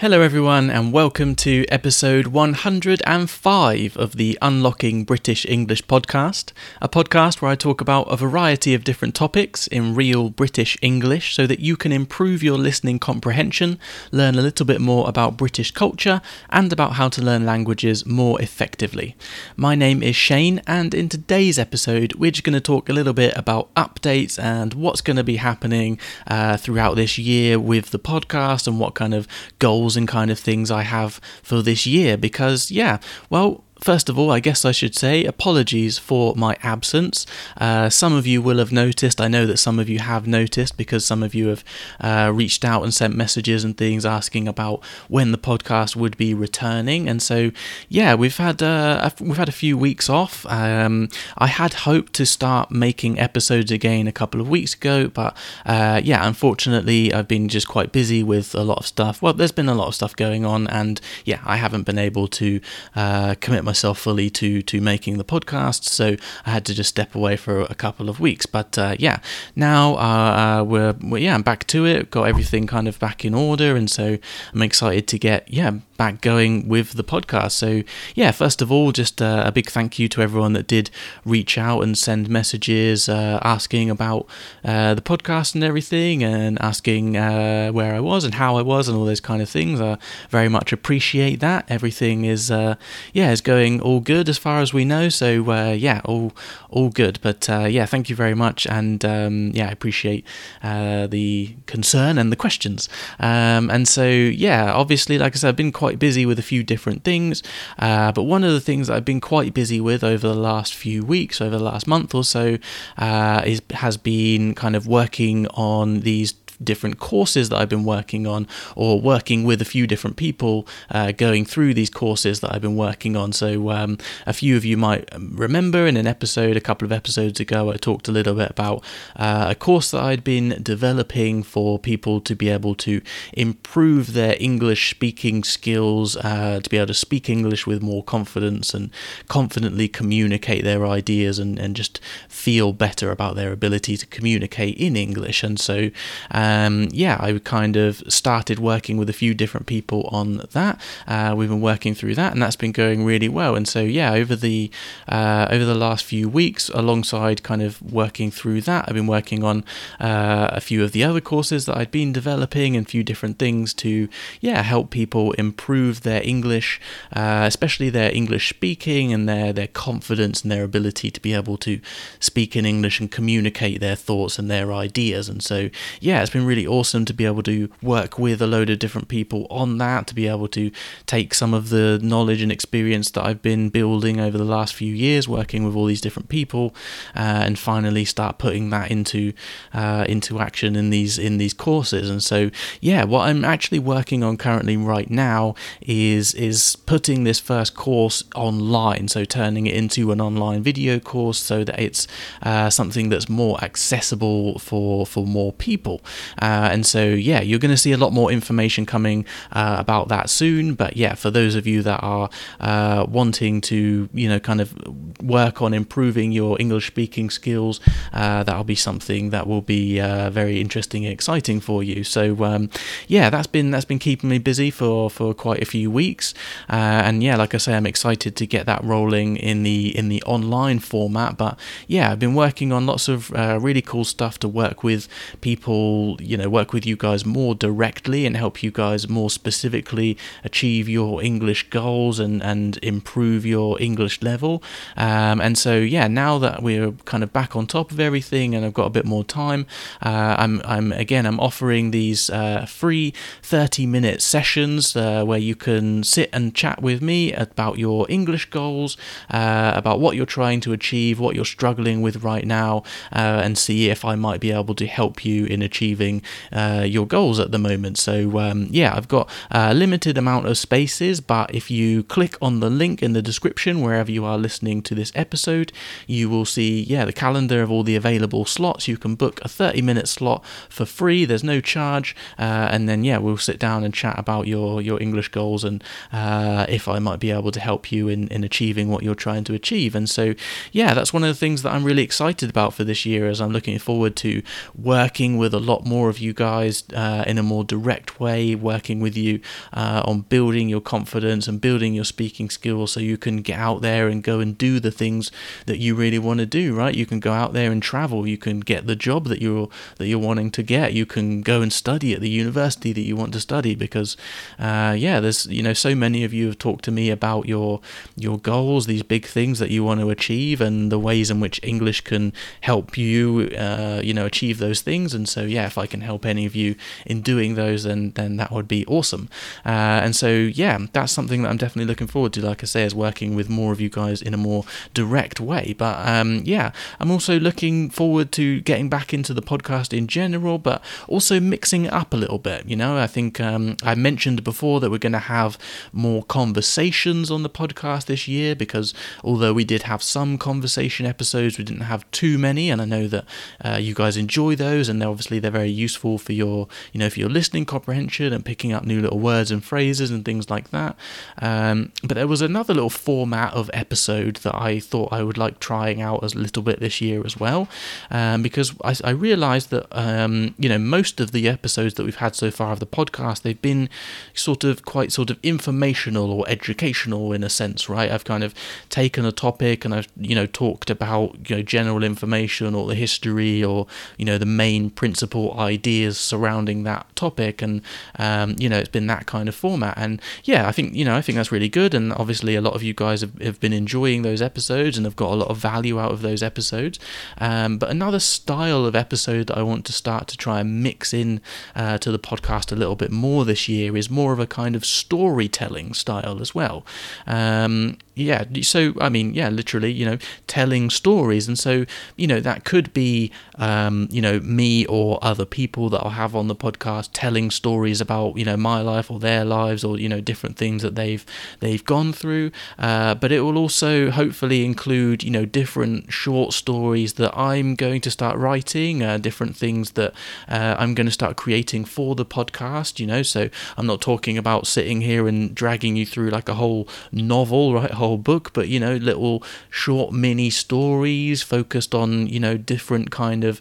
Hello, everyone, and welcome to episode 105 of the Unlocking British English podcast, a podcast where I talk about a variety of different topics in real British English so that you can improve your listening comprehension, learn a little bit more about British culture, and about how to learn languages more effectively. My name is Shane, and in today's episode, we're just going to talk a little bit about updates and what's going to be happening uh, throughout this year with the podcast and what kind of goals goals and kind of things I have for this year because, yeah, well, First of all, I guess I should say apologies for my absence. Uh, some of you will have noticed, I know that some of you have noticed because some of you have uh, reached out and sent messages and things asking about when the podcast would be returning. And so, yeah, we've had uh, we've had a few weeks off. Um, I had hoped to start making episodes again a couple of weeks ago, but uh, yeah, unfortunately, I've been just quite busy with a lot of stuff. Well, there's been a lot of stuff going on, and yeah, I haven't been able to uh, commit myself fully to to making the podcast, so I had to just step away for a couple of weeks. But uh, yeah, now uh, uh, we're, we're yeah I'm back to it. Got everything kind of back in order, and so I'm excited to get yeah back going with the podcast. So, yeah, first of all, just uh, a big thank you to everyone that did reach out and send messages uh, asking about uh, the podcast and everything, and asking where I was and how I was, and all those kind of things. I very much appreciate that. Everything is, yeah, is going all good as far as we know. So, uh, yeah, all all good. But yeah, thank you very much, and um, yeah, I appreciate the concern and the questions. Um, and so, yeah, obviously, like I said, I've been quite busy with a few different things. Uh, but one of the things I've been quite busy with over the last few weeks, over the last month or so, uh, is has been kind of working on these different courses that I've been working on, or working with a few different people uh, going through these courses that I've been working on. So, um, a few of you might remember in an episode a couple of episodes ago, I talked a little bit about uh, a course that I'd been developing for people to be able to improve their English speaking skills, uh, to be able to speak English with more confidence and confidently communicate their ideas and, and just feel better about their ability to communicate in English. And so, um, yeah, I kind of started working with a few different people on that. Uh, we've been working through that, and that's been going really well. And so, yeah, over the uh, over the last few weeks, alongside kind of working through that, I've been working on uh, a few of the other courses that I'd been developing and a few different things to, yeah, help people improve their English, uh, especially their English speaking and their their confidence and their ability to be able to speak in English and communicate their thoughts and their ideas. And so, yeah, it's been been really awesome to be able to work with a load of different people on that, to be able to take some of the knowledge and experience that I've been building over the last few years, working with all these different people, uh, and finally start putting that into uh, into action in these in these courses. And so, yeah, what I'm actually working on currently right now is is putting this first course online, so turning it into an online video course, so that it's uh, something that's more accessible for for more people. Uh, and so, yeah, you're going to see a lot more information coming uh, about that soon. But yeah, for those of you that are uh, wanting to, you know, kind of work on improving your English speaking skills, uh, that'll be something that will be uh, very interesting and exciting for you. So, um, yeah, that's been that's been keeping me busy for for quite a few weeks. Uh, and yeah, like I say, I'm excited to get that rolling in the in the online format. But yeah, I've been working on lots of really cool stuff to work with people you know work with you guys more directly and help you guys more specifically achieve your English goals and and improve your English level. Um, and so yeah, now that we're kind of back on top of everything and I've got a bit more time, uh, I'm I'm again I'm offering these uh, free 30 minute sessions uh, where you can sit and chat with me about your English goals, uh, about what you're trying to achieve, what you're struggling with right now, uh, and see if I might be able to help you in achieving uh, your goals at the moment. So, um, yeah, I've got a limited amount of spaces, but if you click on the link in the description wherever you are listening to this episode, you will see, yeah, the calendar of all the available slots. You can book a 30 minute slot for free, there's no charge, uh, and then, yeah, we'll sit down and chat about your, your English goals and uh, if I might be able to help you in, in achieving what you're trying to achieve. And so, yeah, that's one of the things that I'm really excited about for this year as I'm looking forward to working with a lot more of you guys uh, in a more direct way, working with you uh, on building your confidence and building your speaking skills so you can get out there and go and do the things that you really want to do, right? You can go out there and travel, you can get the job that you're that you're wanting to get, you can go and study at the university that you want to study because uh, yeah, there's you know so many of you have talked to me about your your goals, these big things that you want to achieve and the ways in which English can help you uh, you know achieve those things. And so yeah, if I can help any of you in doing those then then that would be awesome. Uh, and so yeah, that's something that I'm definitely looking forward to, like I say, is working with more of you guys in a more direct way. But um, yeah, I'm also looking forward to getting back into the podcast in general, but also mixing it up a little bit. You know, I think um, I mentioned before that we're going to have more conversations on the podcast this year because although we did have some conversation episodes, we didn't have too many, and I know that uh, you guys enjoy those, and obviously they're very useful for your, you know, for your listening comprehension and picking up new little words and phrases and things like that. Um, but there was another little format of episode that I thought I would like trying out a little bit this year as well, um, because I, I realised that um, you know most of the episodes that we've had so far of the podcast they've been sort of quite sort of informational or educational in a sense, right? I've kind of taken a topic and I've you know talked about you know general information or the history or you know the main principal ideas surrounding that topic, and um, you know it's been that kind of format. And yeah, I think you know I think that's really good, and obviously a lot of you guys have, have been enjoying those episodes and have got a lot of value out of those episodes. Um, but another style of episode that I want to start to try and mix in uh, to the podcast a little bit more this year is more of a kind of storytelling style as well. Um, yeah, so I mean, yeah, literally, you know, telling stories, and so you know that could be, um, you know, me or other people that I'll have on the podcast telling stories about you know my life or their lives or you know different things that they've they've gone through. Uh, but it will also hopefully include you know different short stories that I'm going to start writing, uh, different things that uh, I'm going to start creating for the podcast. You know, so I'm not talking about sitting here and dragging you through like a whole novel, right? A whole book, but you know, little short mini stories focused on you know different kind of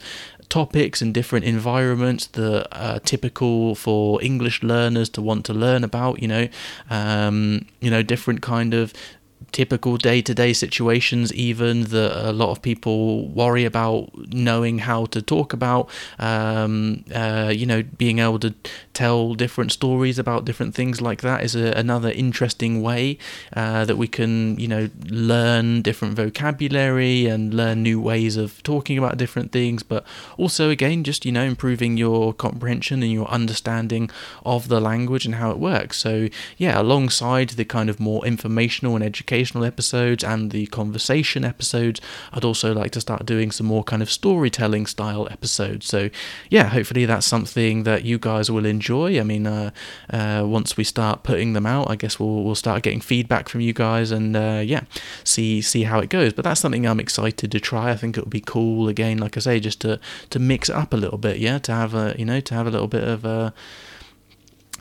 topics and different environments that are typical for English learners to want to learn about. You know, um, you know, different kind of typical day-to-day situations even that a lot of people worry about knowing how to talk about um, uh, you know being able to tell different stories about different things like that is a, another interesting way uh, that we can you know learn different vocabulary and learn new ways of talking about different things but also again just you know improving your comprehension and your understanding of the language and how it works. So yeah alongside the kind of more informational and educational educational episodes and the conversation episodes, I'd also like to start doing some more kind of storytelling style episodes. So, yeah, hopefully that's something that you guys will enjoy. I mean, uh, uh, once we start putting them out, I guess we'll we'll start getting feedback from you guys and uh, yeah, see see how it goes. But that's something I'm excited to try. I think it would be cool again, like I say, just to to mix it up a little bit. Yeah, to have a you know to have a little bit of a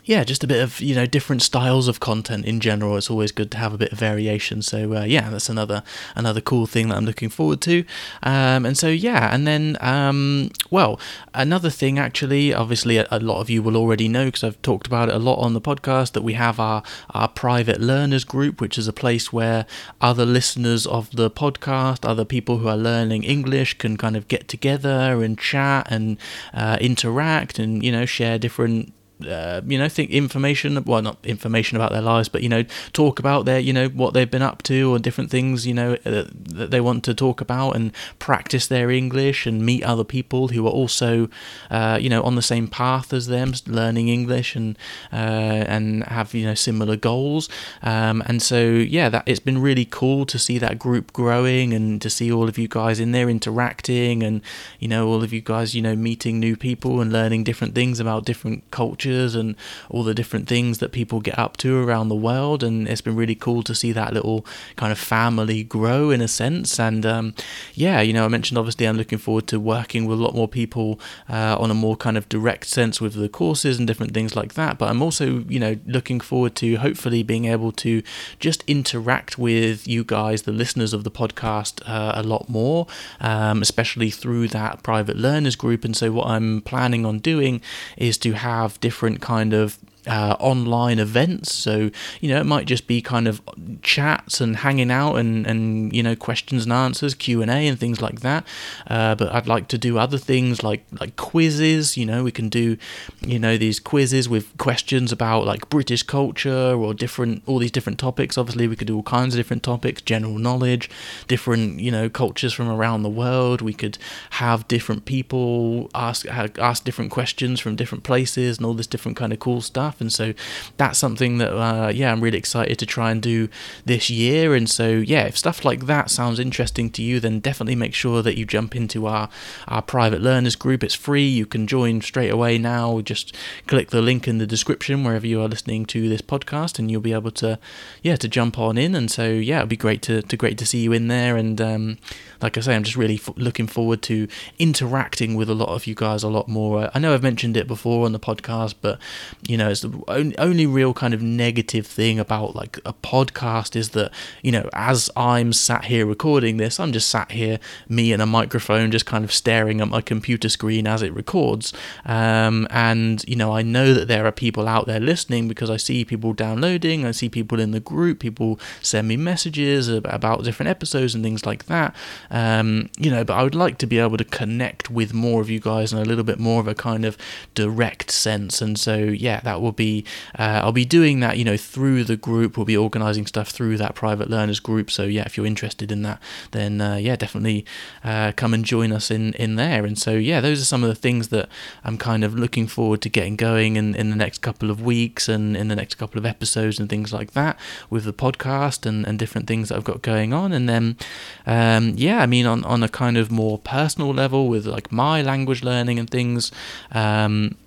yeah, just a bit of you know different styles of content in general. It's always good to have a bit of variation. So uh, yeah, that's another another cool thing that I'm looking forward to. Um, and so yeah, and then um, well, another thing actually, obviously a, a lot of you will already know because I've talked about it a lot on the podcast that we have our our private learners group, which is a place where other listeners of the podcast, other people who are learning English, can kind of get together and chat and uh, interact and you know share different uh, you know, think information, well, not information about their lives, but, you know, talk about their, you know, what they've been up to or different things, you know, uh, that they want to talk about and practice their English and meet other people who are also, uh, you know, on the same path as them, learning English and, uh, and have, you know, similar goals. Um, and so, yeah, that it's been really cool to see that group growing and to see all of you guys in there interacting and, you know, all of you guys, you know, meeting new people and learning different things about different cultures and all the different things that people get up to around the world. And it's been really cool to see that little kind of family grow in a sense. And um, yeah, you know, I mentioned obviously I'm looking forward to working with a lot more people uh, on a more kind of direct sense with the courses and different things like that. But I'm also, you know, looking forward to hopefully being able to just interact with you guys, the listeners of the podcast, uh, a lot more, um, especially through that private learners group. And so, what I'm planning on doing is to have different kind of uh, online events. So, you know, it might just be kind of chats and hanging out and, and you know, questions and answers, Q&A and things like that. Uh, but I'd like to do other things like, like quizzes, you know, we can do, you know, these quizzes with questions about like British culture or different, all these different topics. Obviously, we could do all kinds of different topics, general knowledge, different, you know, cultures from around the world. We could have different people ask, ask different questions from different places and all this different kind of cool stuff stuff. And so that's something that, uh, yeah, I'm really excited to try and do this year. And so, yeah, if stuff like that sounds interesting to you, then definitely make sure that you jump into our, our private learners group. It's free. You can join straight away now. Just click the link in the description wherever you are listening to this podcast, and you'll be able to, yeah, to jump on in. And so, yeah, it'd be great to, to great to see you in there. And um, like I say, I'm just really f- looking forward to interacting with a lot of you guys a lot more. I know I've mentioned it before on the podcast, but you know, the only real kind of negative thing about like a podcast is that you know, as I'm sat here recording this, I'm just sat here, me and a microphone, just kind of staring at my computer screen as it records. Um, and you know, I know that there are people out there listening because I see people downloading, I see people in the group, people send me messages about different episodes and things like that. Um, you know, but I would like to be able to connect with more of you guys in a little bit more of a kind of direct sense. And so, yeah, that will be, uh, I'll be doing that, you know, through the group. We'll be organizing stuff through that private learners group. So, yeah, if you're interested in that, then, uh, yeah, definitely uh, come and join us in, in there. And so, yeah, those are some of the things that I'm kind of looking forward to getting going in, in the next couple of weeks and in the next couple of episodes and things like that with the podcast and, and different things that I've got going on. And then, um, yeah, yeah, I mean, on, on a kind of more personal level with like my language learning and things, um,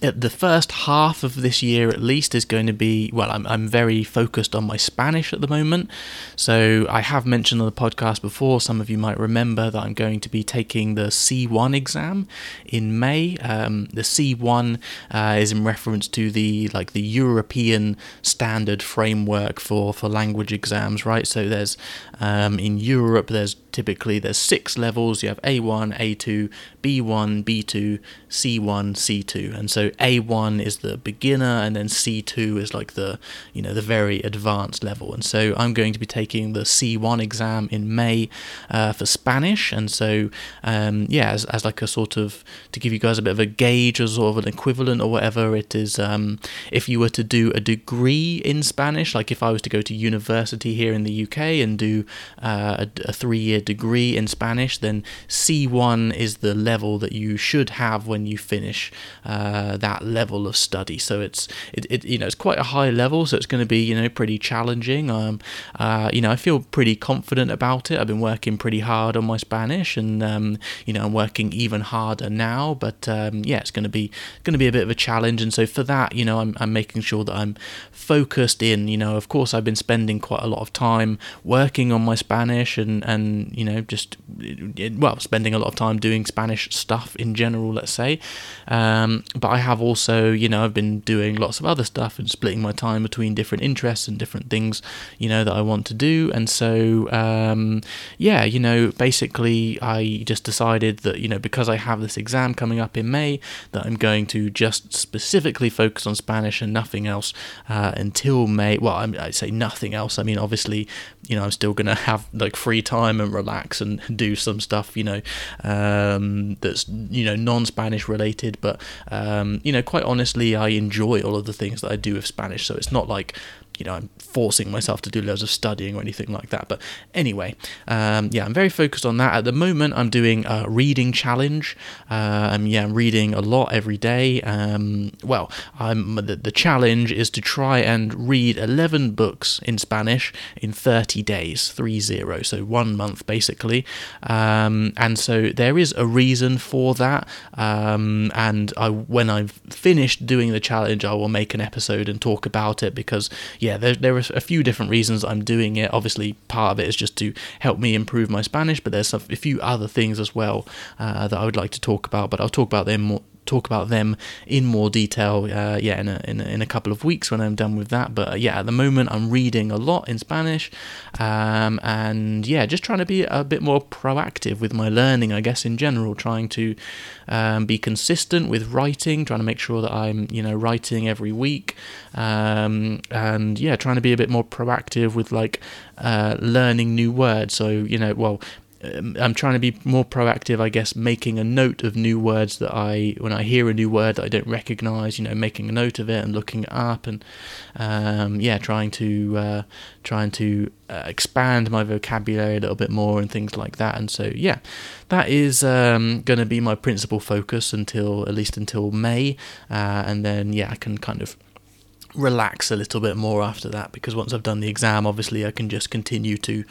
the first half of this year at least is going to be well I'm, I'm very focused on my spanish at the moment. So i have mentioned on the podcast before some of you might remember that i'm going to be taking the c1 exam in may. Um, the c1 uh, is in reference to the like the european standard framework for for language exams right? So there's um, in europe there's typically there's six levels. You have a1 a2 b1 b2 c1 c2 and so a1 is the beginner and then c2 is like the you know the very advanced level. And so i'm going to be taking the c1 exam in may uh, for spanish. And so um, yeah as, as like a sort of to give you guys a bit of a gauge or sort of an equivalent or whatever it is um, if you were to do a degree in spanish like if i was to go to university here in the uk and do uh, a, a three year degree in Spanish, then C1 is the level that you should have when you finish uh, that level of study. So it's it, it, you know it's quite a high level, so it's going to be you know pretty challenging. Um, uh, you know I feel pretty confident about it. I've been working pretty hard on my Spanish, and um, you know I'm working even harder now. But um, yeah, it's going to be going to be a bit of a challenge, and so for that, you know, I'm I'm making sure that I'm focused in. You know, of course, I've been spending quite a lot of time working on my Spanish and and you know just well spending a lot of time doing Spanish stuff in general, let's say. Um, but I have also you know I've been doing lots of other stuff and splitting my time between different interests and different things you know that I want to do. And so um, yeah, you know, basically I just decided that you know because I have this exam coming up in May that I'm going to just specifically focus on Spanish and nothing else. Uh, until May. Well, I, I say nothing else. I mean, obviously, you know, I'm still gonna have like free time and relax and do some stuff, you know, um, that's you know non-Spanish related. But um, you know, quite honestly, I enjoy all of the things that I do with Spanish. So it's not like you know I'm forcing myself to do loads of studying or anything like that. But anyway, um, yeah, I'm very focused on that at the moment. I'm doing a reading challenge. Um, yeah, I'm reading a lot every day. Um, well, I'm the, the challenge is to try and read 11 books in Spanish in 30 days, three zero, so one month basically. Um, and so there is a reason for that. Um, and I, when I've finished doing the challenge, I will make an episode and talk about it because yeah, there there are a few different reasons I'm doing it. Obviously, part of it is just to help me improve my Spanish, but there's a few other things as well uh, that I would like to talk about. But I'll talk about them more, talk about them in more detail, uh, yeah, in a, in a, in, a, couple of weeks when I'm done with that. But uh, yeah, at the moment I'm reading a lot in Spanish, um, and yeah, just trying to be a bit more proactive with my learning, I guess in general, trying to um, be consistent with writing, trying to make sure that I'm you know writing every week, um, and yeah, trying to be a bit more proactive with like uh, learning new words. So you know, well, I'm trying to be more proactive, I guess, making a note of new words that I, when I hear a new word that I don't recognize, you know, making a note of it and looking it up, and um, yeah, trying to uh, trying to uh, expand my vocabulary a little bit more and things like that. And so, yeah, that is um, going to be my principal focus until at least until May, uh, and then yeah, I can kind of relax a little bit more after that because once I've done the exam, obviously I can just continue to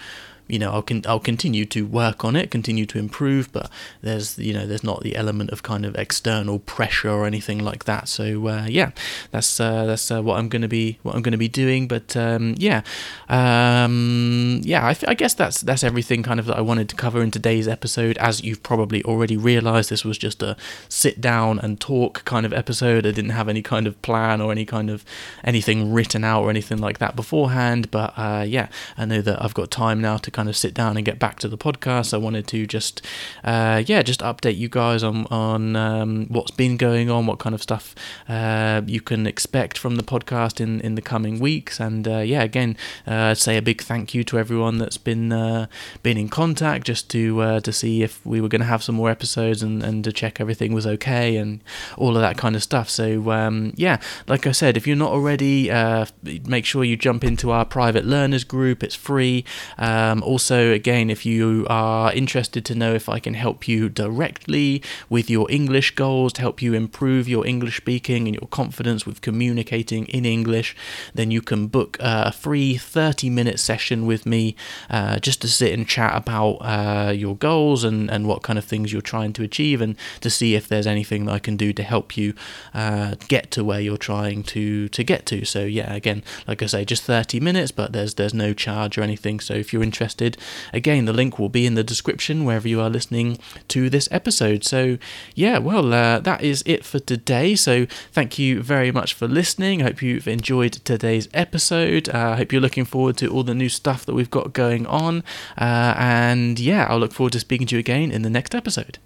you know I'll con- I'll continue to work on it, continue to improve, but there's you know there's not the element of kind of external pressure or anything like that. So uh, yeah, that's uh, that's uh, what I'm to be what I'm to be doing. But um, yeah, um, yeah, I, guess that's that's everything kind of that I wanted to cover in today's episode. As you've probably already realised, this was just a sit down and talk kind of episode. I didn't have any kind of plan or any kind of anything written out or anything like that beforehand. But uh, yeah, I know that I've got time now to kind of sit down and get back to the podcast. I wanted to just, uh, yeah, just update you guys on on um, what's been going on, what kind of stuff uh, you can expect from the podcast in in the coming weeks, and uh, yeah, again, uh, say a big thank you to everyone that's been uh, been in contact just to uh, to see if we were going to have some more episodes and and to check everything was okay and all of that kind of stuff. So um, yeah, like I said, if you're not already, make sure you jump into our private learners group. It's free. Um, also, again, if you are interested to know if I can help you directly with your English goals to help you improve your English speaking and your confidence with communicating in English, then you can book a free 30 minute session with me uh, just to sit and chat about uh, your goals and, and what kind of things you're trying to achieve and to see if there's anything that I can do to help you uh, get to where you're trying to, to get to. So, yeah, again, like I say, just 30 minutes, but there's, there's no charge or anything. So, if you're interested, interested, again, the link will be in the description wherever you are listening to this episode. So, yeah, well, uh, that is it for today. So, thank you very much for listening. I hope you've enjoyed today's episode. Uh, I hope you're looking forward to all the new stuff that we've got going on. Uh, and yeah, I'll look forward to speaking to you again in the next episode.